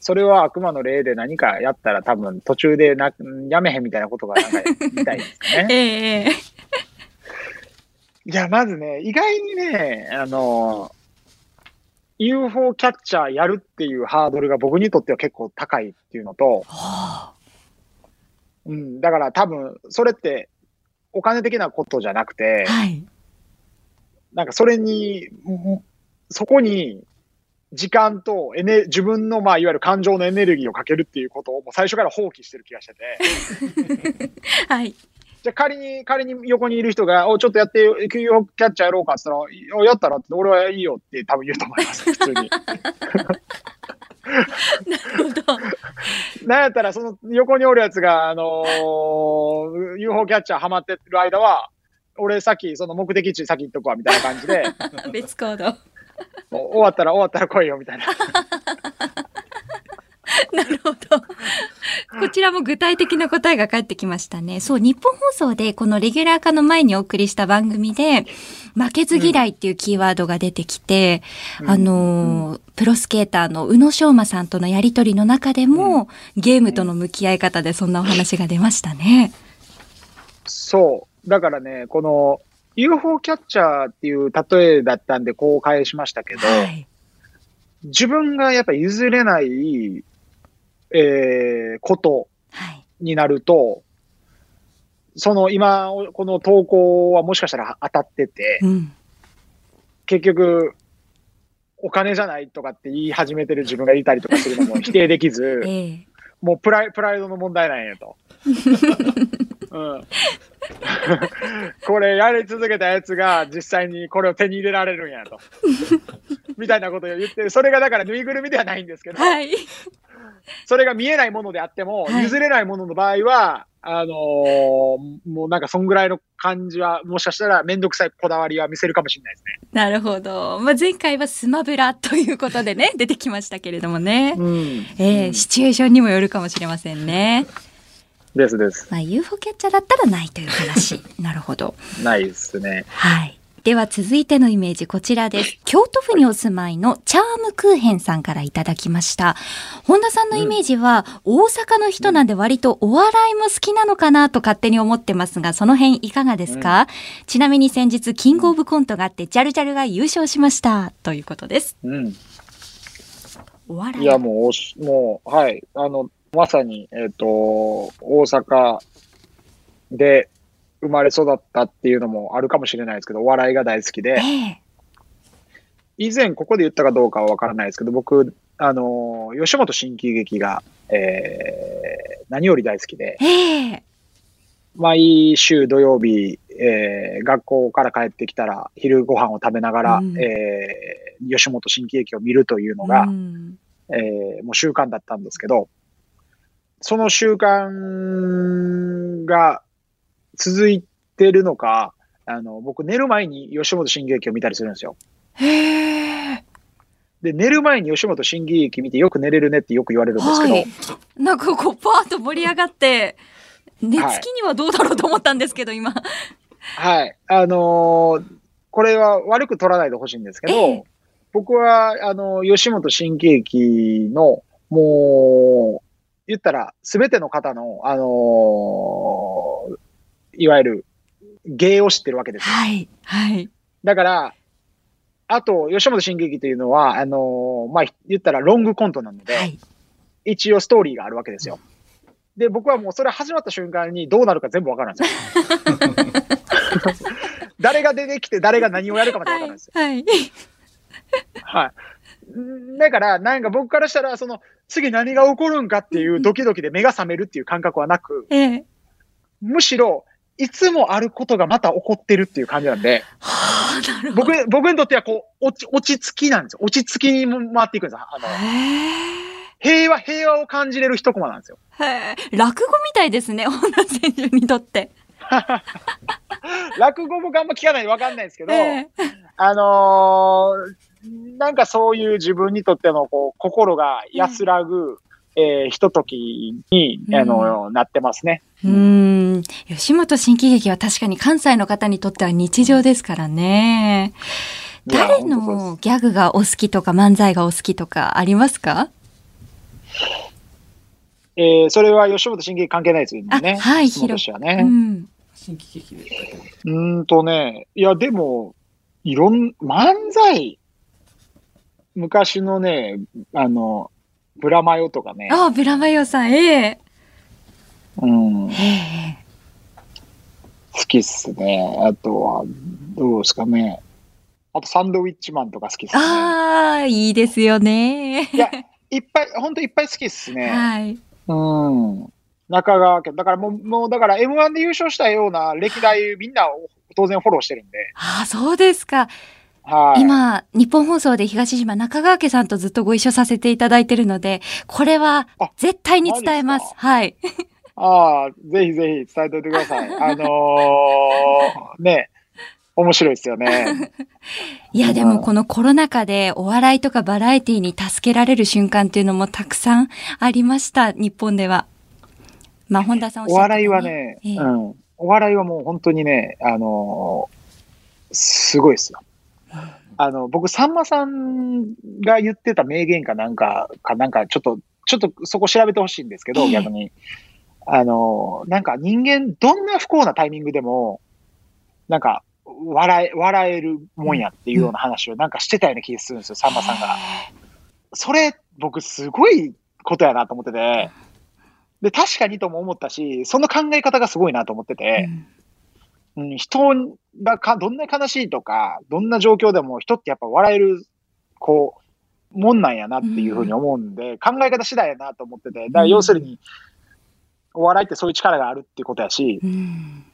それは悪魔の例で何かやったら多分途中でなやめへんみたいなことがなんか言いたいですね。[laughs] ええいや、まずね、意外にね、あの、UFO キャッチャーやるっていうハードルが僕にとっては結構高いっていうのと、はうん、だから多分、それってお金的なことじゃなくてあ、はい。なんかそれに、んそこに時間とエネ自分の、まあ、いわゆる感情のエネルギーをかけるっていうことをもう最初から放棄してる気がしてて、[laughs] はい。じゃあ仮に、仮に横にいる人が、お、ちょっとやってキャッチャーやろうかって言ったら、おやったらって、俺はいいよって多分言うと思います、[laughs] 普通に。なるほど。[laughs] なんやったら、その横におるやつが、あのー UFO キャッチャーハマってる間は、俺さっきその目的地先行っとくわ、みたいな感じで、別行動。[laughs] もう終わったら終わったら来いよ、みたいな。[laughs] なるほど。こちらも具体的な答えが返ってきましたね。そう、日本放送でこのレギュラー化の前にお送りした番組で、負けず嫌いっていうキーワードが出てきて、うんあのープロスケーターの宇野昌磨さんとのやりとりの中でも、ゲームとの向き合い方でそんなお話が出ましたね。そう。だからね、この UFO キャッチャーっていう例えだったんで、こう返しましたけど、はい。自分がやっぱ譲れない、えーことはい。になると、その今、この投稿はもしかしたら当たってて、うん。結局、お金じゃないとかって言い始めてる自分がいたりとかするのも否定できず、[laughs] ええもうプライプライドの問題なんやと。[laughs] うん、これやり続けたやつが実際にこれを手に入れられるんやと。[laughs] みたいなことを言ってる。それがだからぬいぐるみではないんですけど、はい。それが見えないものであっても、はい譲れないものの場合は、あのーもうなんかそんぐらいの感じは、もしかしたらめんどくさいこだわりは見せるかもしれないですね。なるほど。まあ、前回はスマブラということでね、[laughs] 出てきましたけれどもね。うん。ええシチュエーションにもよるかもしれませんね。ですです。まあ、UFO キャッチャーだったらないという話。[laughs] なるほど。ないですね。はい。では続いてのイメージこちらです。京都府にお住まいのチャームクーヘンさんからいただきました。本田さんのイメージは、大阪の人なんで割とお笑いも好きなのかなと勝手に思ってますが、その辺いかがですか、ちなみに先日、キングオブコントがあって、ジャルジャルが優勝しました。ということです。うん。お笑い。いや、もうもう、はい。あの、まさに、えっ、と、大阪で生まれ育ったっていうのもあるかもしれないですけど、お笑いが大好きで、ええ。以前ここで言ったかどうかはわからないですけど、僕、あの、吉本新喜劇が、えー、何より大好きで、ええ。毎週土曜日、えー学校から帰ってきたら昼ご飯を食べながら、うん。えー吉本新喜劇を見るというのが、うん。えーもう習慣だったんですけど、その習慣が続いてるのか、あの、僕寝る前に吉本新喜劇を見たりするんですよ。へえ。で、寝る前に吉本新喜劇見てよく寝れるねってよく言われるんですけど、はい。なんかこう、パーッと盛り上がって、寝つきにはどうだろうと思ったんですけど、今。はい。あのーこれは悪く取らないでほしいんですけど、ええ僕は、あの、吉本新喜劇の、もう、言ったら、すべての方の、あのーいわゆる、芸を知ってるわけですよ。はい。はい。だから、あと、吉本新喜劇というのは、あのーまあ、言ったらロングコントなので、はい。一応ストーリーがあるわけですよ。で、僕はもうそれ始まった瞬間にどうなるか全部わからないんですよ。[laughs] 誰が出てきて誰が何をやるかまでわからないんですよ。はい。はい。んだから、なんか僕からしたら、その、次何が起こるんかっていうドキドキで目が覚めるっていう感覚はなく、ええ。むしろ、いつもあることがまた起こってるっていう感じなんで、はあ。僕、僕にとってはこう、落ち、落ち着きなんですよ。落ち着きに回っていくんですよ。あの、へ平和、平和を感じれる一コマなんですよ。落語みたいですね、本田選手にとって。[laughs] 落語僕あんま聞かないんでわかんないですけど、ええあのーなんかそういう自分にとってのこう心が安らぐ、えーひとときに、あのなってますね。うーん。吉本新喜劇は確かに関西の方にとっては日常ですからね。誰のギャグがお好きとか漫才がお好きとかありますか？えーそれは吉本新喜劇関係ないですよね。あはい質問としてはうね。ん。新喜劇で。うーんとね、いやでも、いろん、漫才、昔のね、あの、ブラマヨとかね、あ、ブラマヨさん、えうんえ、え好きっすね。あとは、どうですかね。あと、サンドウィッチマンとか好きっすえ。ね。ああ、いいですよね。いや、いっぱい、ほんといっぱい好きっすね。はい。うん。中川家。だからもう、もうだから M1 で優勝したような歴代みんなを当然フォローしてるんで。ああ、そうですか。はい。今、日本放送で東島中川家さんとずっとご一緒させていただいてるので、これはあ絶対に伝えます。すはい。ああ、ぜひぜひ伝えておいてください。[laughs] あのー、ね、面白いですよね。[laughs] いや、でもこのコロナ禍でお笑いとかバラエティに助けられる瞬間っていうのもたくさんありました、日本では。まあ、本田さんおっしゃった笑いはね、ええうん。お笑いはもう本当にね、あのーすごいですよ。あの、僕、さんまさんが言ってた名言かなんか、かなんか、ちょっと、ちょっとそこ調べてほしいんですけど、ええ。逆に。あのーなんか人間、どんな不幸なタイミングでも、なんか、笑え、笑えるもんやっていうような話をなんかしてたような気がするんですよ、さんまさんが。それ、僕、すごいことやなと思ってて、で、確かにとも思ったし、その考え方がすごいなと思ってうて、んうん、人がかどんな悲しいとか、どんな状況でも人ってやっぱ笑える、こう、もんなんやなっていうふうに思うんで、考え方次第やなと思ってて、だから要するに、お笑いってそういう力があるっていうことやし、うん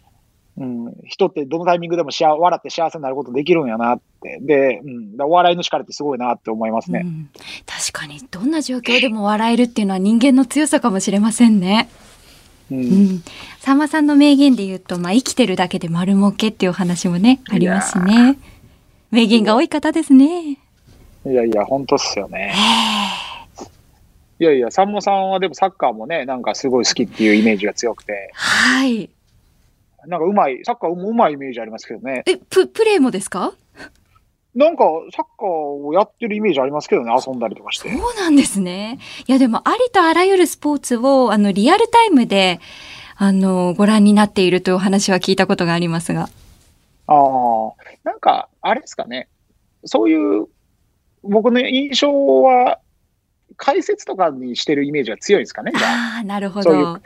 うん、人ってどのタイミングでもしあ笑って幸せになることできるんやなって。で、うん、お笑いの力ってすごいなって思いますね。うん確かに、どんな状況でも笑えるっていうのは人間の強さかもしれませんね。うんうん。さんまさんの名言で言うと、まあ、生きてるだけで丸儲けっていうお話もね、ありますしね。名言が多い方ですね。いやいや、本当っすよね。いやいや、さんまさんはでもサッカーもね、なんかすごい好きっていうイメージが強くて、はい。なんかうまい、サッカーもうまいイメージありますけどね。え、プ、プレーもですか？なんかサッカーをやってるイメージありますけどね、遊んだりとかして。そうなんですね。いや、でも、ありとあらゆるスポーツを、あの、リアルタイムで、あの、ご覧になっているというお話は聞いたことがありますが。ああ、なんか、あれですかね。そういう、僕の印象は、解説とかにしてるイメージが強いですかね、あ。ああ、なるほそういうど。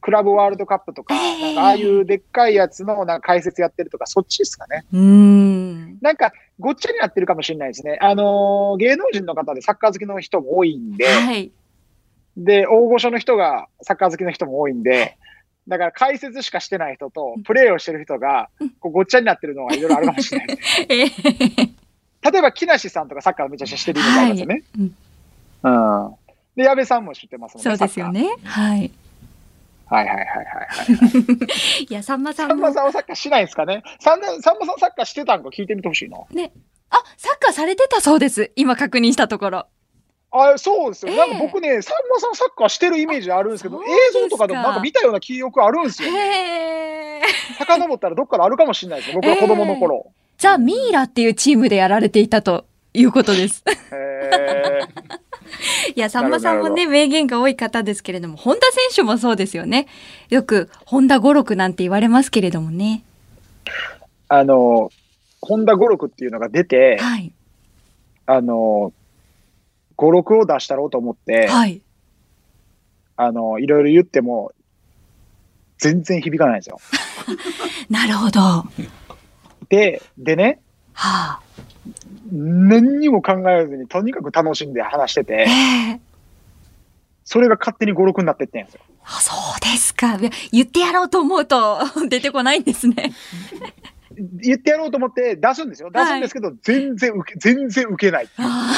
クラブワールドカップとか、ええなんかああいうでっかいやつのなんか解説やってるとか、そっちですかね。うーん。なんか、ごっちゃになってるかもしれないですね。あのー芸能人の方でサッカー好きの人も多いんで、はい。で、大御所の人がサッカー好きの人も多いんで、だから解説しかしてない人と、プレーをしてる人が、こうごっちゃになってるのがいろいろあるかもしれない [laughs] 例えば、木梨さんとかサッカーめちゃくちゃしてるイメージありますよね。うんうん。で、矢部さんも知ってますもんね。そうですよね。はい。はいはいはいはいはい。[laughs] いや、さんまささんまんも。さんはサッカーしないんですかね？さんなさんまさんサッカーしてたんか聞いてみてほしいな。ね。あ、サッカーされてたそうです。今確認したところ。あそうですよ。ええなんか僕ね、さんまさんサッカーしてるイメージあるんですけど、映像とかでもなんか見たような記憶あるんですよ、ね。へえ。遡ったらどっからあるかもしれないですよ。僕の子供の頃。ザ・ミイラっていうチームでやられていたということです。へーいや、さんまさんもね、名言が多い方ですけれども、本田選手もそうですよね。よく、本田五六なんて言われますけれどもね。あの、ホンダ語録っていうのが出て、はい。あの、語録を出したろうと思って、はい。あの、いろいろ言っても、全然響かないんですよ。[laughs] なるほど。はで、でね、あ。何にも考えずに、とにかく楽しんで話してて、ええそれが勝手に語録になってってんですよ。あ、そうですか。言ってやろうと思うと [laughs] 出てこないんですね。言ってやろうと思って出すんですよ。出すんですけど、全然受け、全然受けない。あ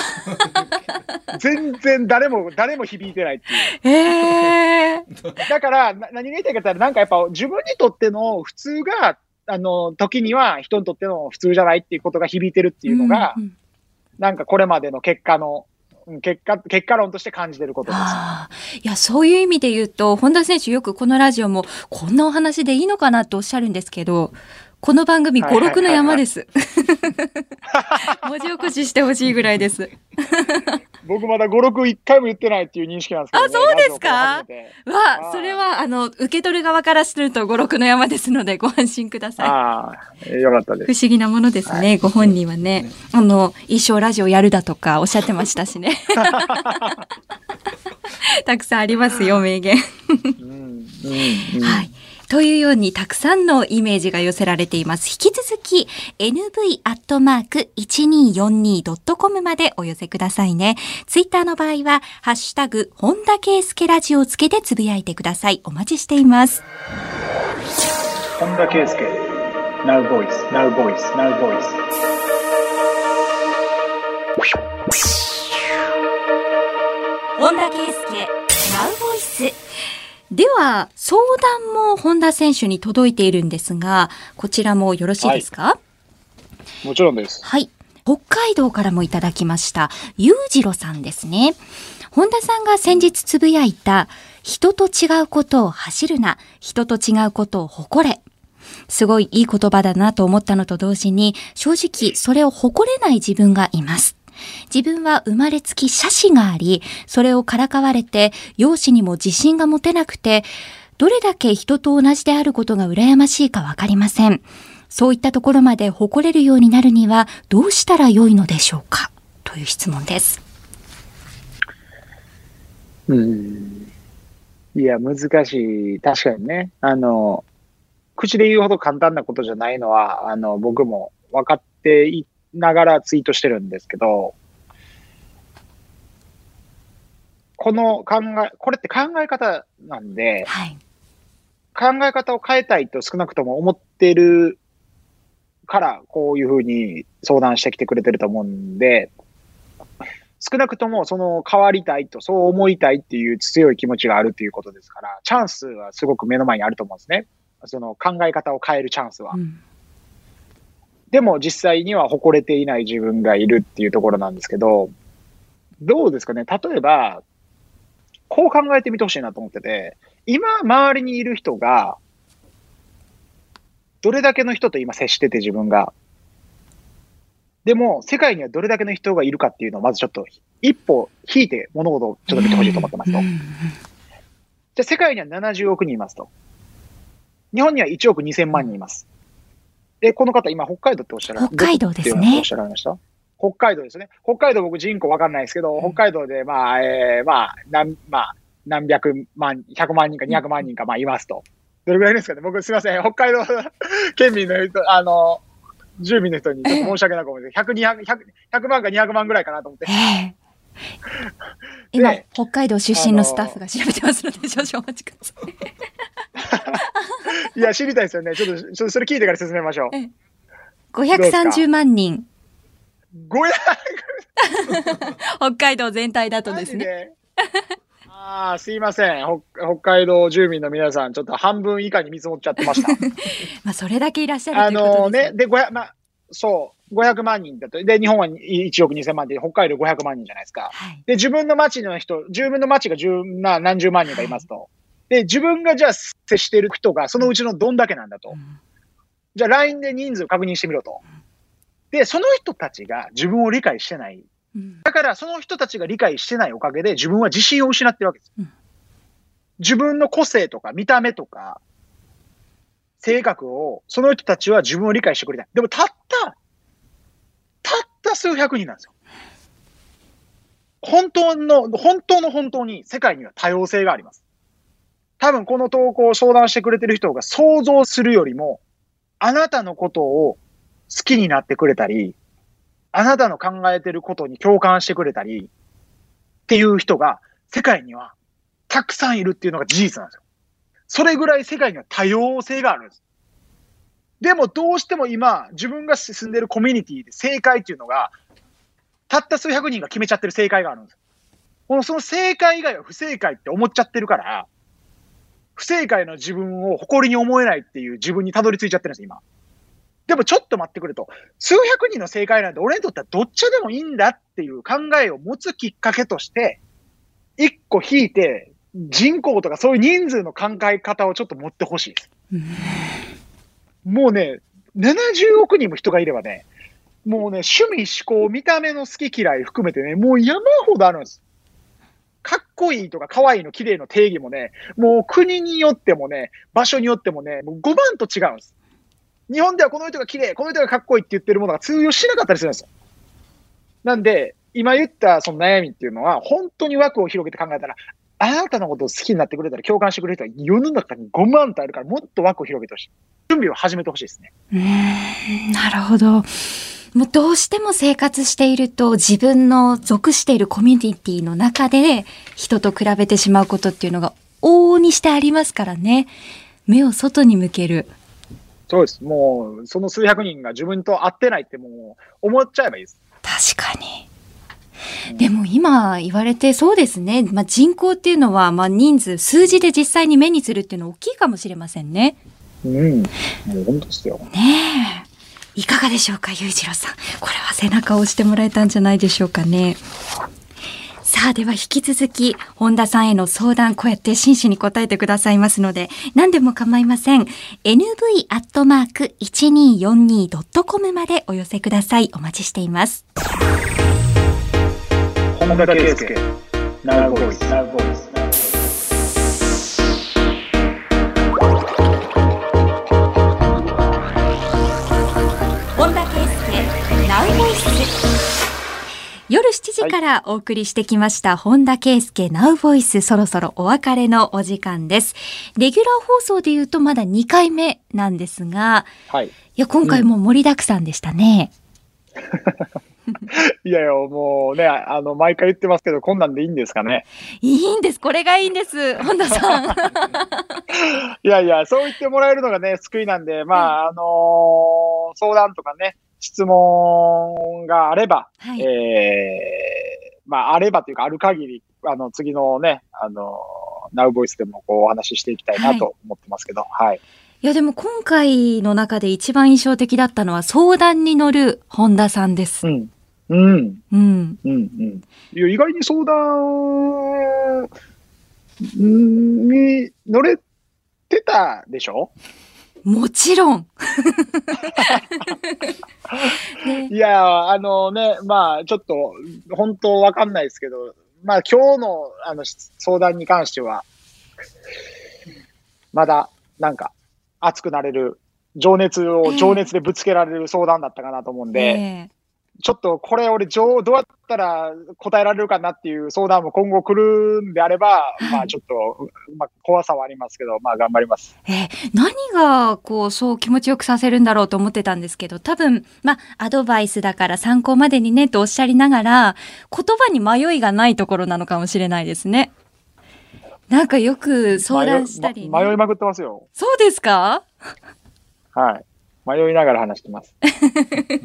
[laughs] 全然誰も、誰も響いてないっていう。ーええだから、な何が言いたいかって言ったら、なんかやっぱ自分にとっての普通が、あの、時には人にとっての普通じゃないっていうことが響いてるっていうのが、うんうんなんかこれまでの結果の、うん結果、結果論として感じてることです。いや、そういう意味で言うと、本田選手よくこのラジオも、こんなお話でいいのかなとおっしゃるんですけど、この番組、はいはいはいはい語録の山です。[laughs] 文字起こししてほしいぐらいです。僕まだ5、6、1回も言ってないっていう認識なんですけど、ね。あそうですか？わそれは、あの、受け取る側からすると語録の山ですので、ご安心ください。ああ、よかったです。不思議なものですね、ご本人はね。あの、一生ラジオやるだとかおっしゃってましたしね。[laughs] たくさんありますよ、名言。うん、うん、うん。はい。というようにたくさんのイメージが寄せられています。引き続き nv.1242.com までお寄せくださいね。ツイッターの場合は、ハッシュタグ、本田圭佑ラジオをつけてつぶやいてください。お待ちしています。本田圭佑 Now Voice Now Voice Now Voice 本田圭佑、ナウボイス。では、相談も本田選手に届いているんですが、こちらもよろしいですか、もちろんです。はい。北海道からもいただきました、ゆうじろさんですね。本田さんが先日つぶやいた、人と違うことを走るな、人と違うことを誇れ。すごいいい言葉だなと思ったのと同時に、正直それを誇れない自分がいます。自分は生まれつき斜視があり、それをからかわれて、容姿にも自信が持てなくて、どれだけ人と同じであることが羨ましいかわかりません。そういったところまで誇れるようになるにはどうしたら良いのでしょうか？という質問です。うん。いや、難しい。確かにね。あの、口で言うほど簡単なことじゃないのは、あの、僕も分かっていながらツイートしてるんですけど、この考え、これって考え方なんで、はい。考え方を変えたいと少なくとも思ってるから、こういうふうに相談してきてくれてると思うんで、少なくともその変わりたいと、そう思いたいっていう強い気持ちがあるっていうことですから、チャンスはすごく目の前にあると思うんですね。その考え方を変えるチャンスはう。んでも実際には誇れていない自分がいるっていうところなんですけど、どうですかね？例えば、こう考えてみてほしいなと思ってて、今周りにいる人が、どれだけの人と今接してて自分が？でも、世界にはどれだけの人がいるかっていうのをまずちょっと一歩引いて物事をちょっと見てほしいと思ってますと。うんじゃあ世界には70億人いますと。日本には1億2000万人います。で、この方今北海道っておっしゃられ北海道ですねおっしゃられました？北海道ですね。北海道僕人口わかんないですけど、北海道でまあ、えー、まあ、なん、まあ、何百万、100万人か200万人かまあいますと。どれぐらいですかね？僕すいません。北海道 [laughs] 県民の人、あの、住民の人に申し訳なく思います。100、200、100 100万か200万ぐらいかなと思って。ええ今で、北海道出身のスタッフが調べてますので、少々お待ちください。いや、知りたいですよね。ちょっと、ちょっとそれ聞いてから進めましょう。530万人、500北海道全体だとですね。ね。ああ、すいません北。北海道住民の皆さん、ちょっと半分以下に見積もっちゃってました。[laughs] まあ、それだけいらっしゃるあということのね、で、500、まあ、そう、500万人だと。で、日本は1億2000万人で、北海道500万人じゃないですか。はい。で、自分の町の人、自分の町が何十万人かいますと。で、自分がじゃあ接してる人がそのうちのどんだけなんだと。うんじゃあ LINE で人数確認してみろと。で、その人たちが自分を理解してない。うんだからその人たちが理解してないおかげで自分は自信を失ってるわけです。うん自分の個性とか見た目とか性格をその人たちは自分を理解してくれない。でもたった、たった数百人なんですよ。本当の、本当の本当に世界には多様性があります。多分この投稿を相談してくれてる人が想像するよりも、あなたのことを好きになってくれたり、あなたの考えてることに共感してくれたり、っていう人が世界にはたくさんいるっていうのが事実なんですよ。それぐらい世界には多様性があるんです。でもどうしても今、自分が住んでるコミュニティで正解っていうのが、たった数百人が決めちゃってる正解があるんです。このその正解以外は不正解って思っちゃってるから、不正解の自分を誇りに思えないっていう自分にたどり着いちゃってるんです、今。でもちょっと待ってくれと。数百人の正解なんて俺にとってはどっちでもいいんだっていう考えを持つきっかけとして、一個引いて、人口とかそういう人数の考え方をちょっと持ってほしいです。もうね、70億人も人がいればね、もうね、趣味、思考、見た目の好き嫌い含めてね、もう山ほどあるんです。かっこいいとか可愛いの綺麗の定義もね、もう国によってもね、場所によってもね、もう5万と違うんです。日本ではこの人が綺麗、この人がかっこいいって言ってるものが通用しなかったりするんですよ。なんで、今言ったその悩みっていうのは、本当に枠を広げて考えたら、あなたのことを好きになってくれたら、共感してくれる人は世の中に5万とあるから、もっと枠を広げてほしい。準備を始めてほしいですね。うんなるほど。もうどうしても生活していると自分の属しているコミュニティの中で人と比べてしまうことっていうのが往々にしてありますからね。目を外に向ける。そうです。もう、その数百人が自分と合ってないってもう、思っちゃえばいいです。確かに。でも今言われてそうですね。まあ、人口っていうのは、まあ、人数、数字で実際に目にするっていうのは大きいかもしれませんね。うん。もう本当ですよ。ねえ。いかがでしょうか、裕次郎さん。これは背中を押してもらえたんじゃないでしょうかね。さあ、では引き続き、本田さんへの相談、こうやって真摯に答えてくださいますので、何でも構いません。nv.1242.com までお寄せください。お待ちしています。本田圭佑 Now Voice Now Voice Now 夜7時からお送りしてきました、本田圭佑ナウボイスそろそろお別れのお時間です。レギュラー放送で言うとまだ2回目なんですが、はい。いや、今回も盛りだくさんでしたね。[laughs] いやいや、もうね、あの、毎回言ってますけど、こんなんでいいんですかね？いいんです。これがいいんです。本田さん。[laughs] いやいや、そう言ってもらえるのがね、救いなんで、まあ、あのー相談とかね、質問があれば、はい。えー、まあ、あればというか、ある限り、あの、次のね、あのー、ナウボイスでもこうお話ししていきたいなと思ってますけど、はい。いや、でも今回の中で一番印象的だったのは相談に乗る本田さんです。うん。うん。うん。うん。うん。いや、意外に相談に乗れてたでしょ？もちろん。[laughs] ね、いや、あのね、まあ、ちょっと、本当わかんないですけど、まあ、今日の、あの、相談に関しては、まだ、なんか、熱くなれる、情熱えをえ。情熱でぶつけられる相談だったかなと思うんで、ええちょっとこれ俺、情どうやったら答えられるかなっていう相談も今後来るんであれば、いまあちょっと、まあ怖さはありますけど、まあ頑張ります。えー何がこうそう気持ちよくさせるんだろうと思ってたんですけど多分まあアドバイスだから参考までにねとおっしゃりながら言葉に迷いがないところなのかもしれないですね。なんかよく相談したり、ね迷いま迷いまくってますよ。そうですか？はい。迷いながら話してます。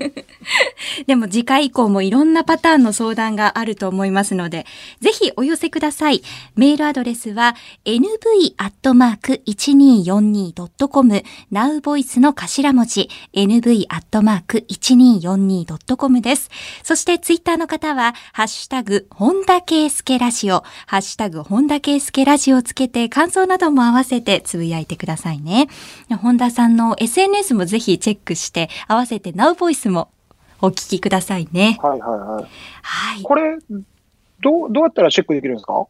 [laughs] でも次回以降もいろんなパターンの相談があると思いますので、ぜひお寄せください。メールアドレスは nv.1242.com nowvoice の頭文字 nv.1242.com です。そしてツイッターの方はハッシュタグ本田圭介ラジオハッシュタグ本田圭介ラジオをつけて感想なども合わせてつぶやいてくださいね。本田さんの SNS もぜひチェックして合わせて nowvoice もお聞きくださいね。はいはいはい。はい。これ、どう、どうやったらチェックできるんですか？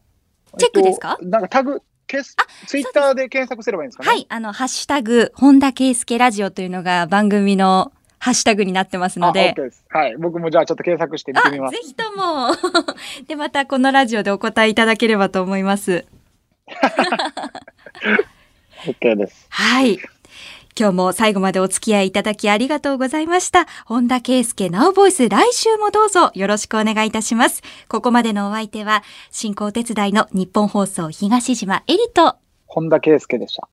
チェックですか？えっとなんかタグ、ケスツイッターで検索すればいいんですかね？はい。あの、ハッシュタグ、本田圭介ラジオというのが番組のハッシュタグになってますあ、ので OK。です。はい。僕もじゃあちょっと検索して見てみまあ、ぜす。ひとも。[laughs] で、またこのラジオでお答えいただければと思います。[laughs] OK です。はい。今日も最後までお付き合いいただきありがとうございました。本田圭佑ナウボイス来週もどうぞよろしくお願いいたします。ここまでのお相手は進行手伝いの日本放送東島エリと本田圭佑でした。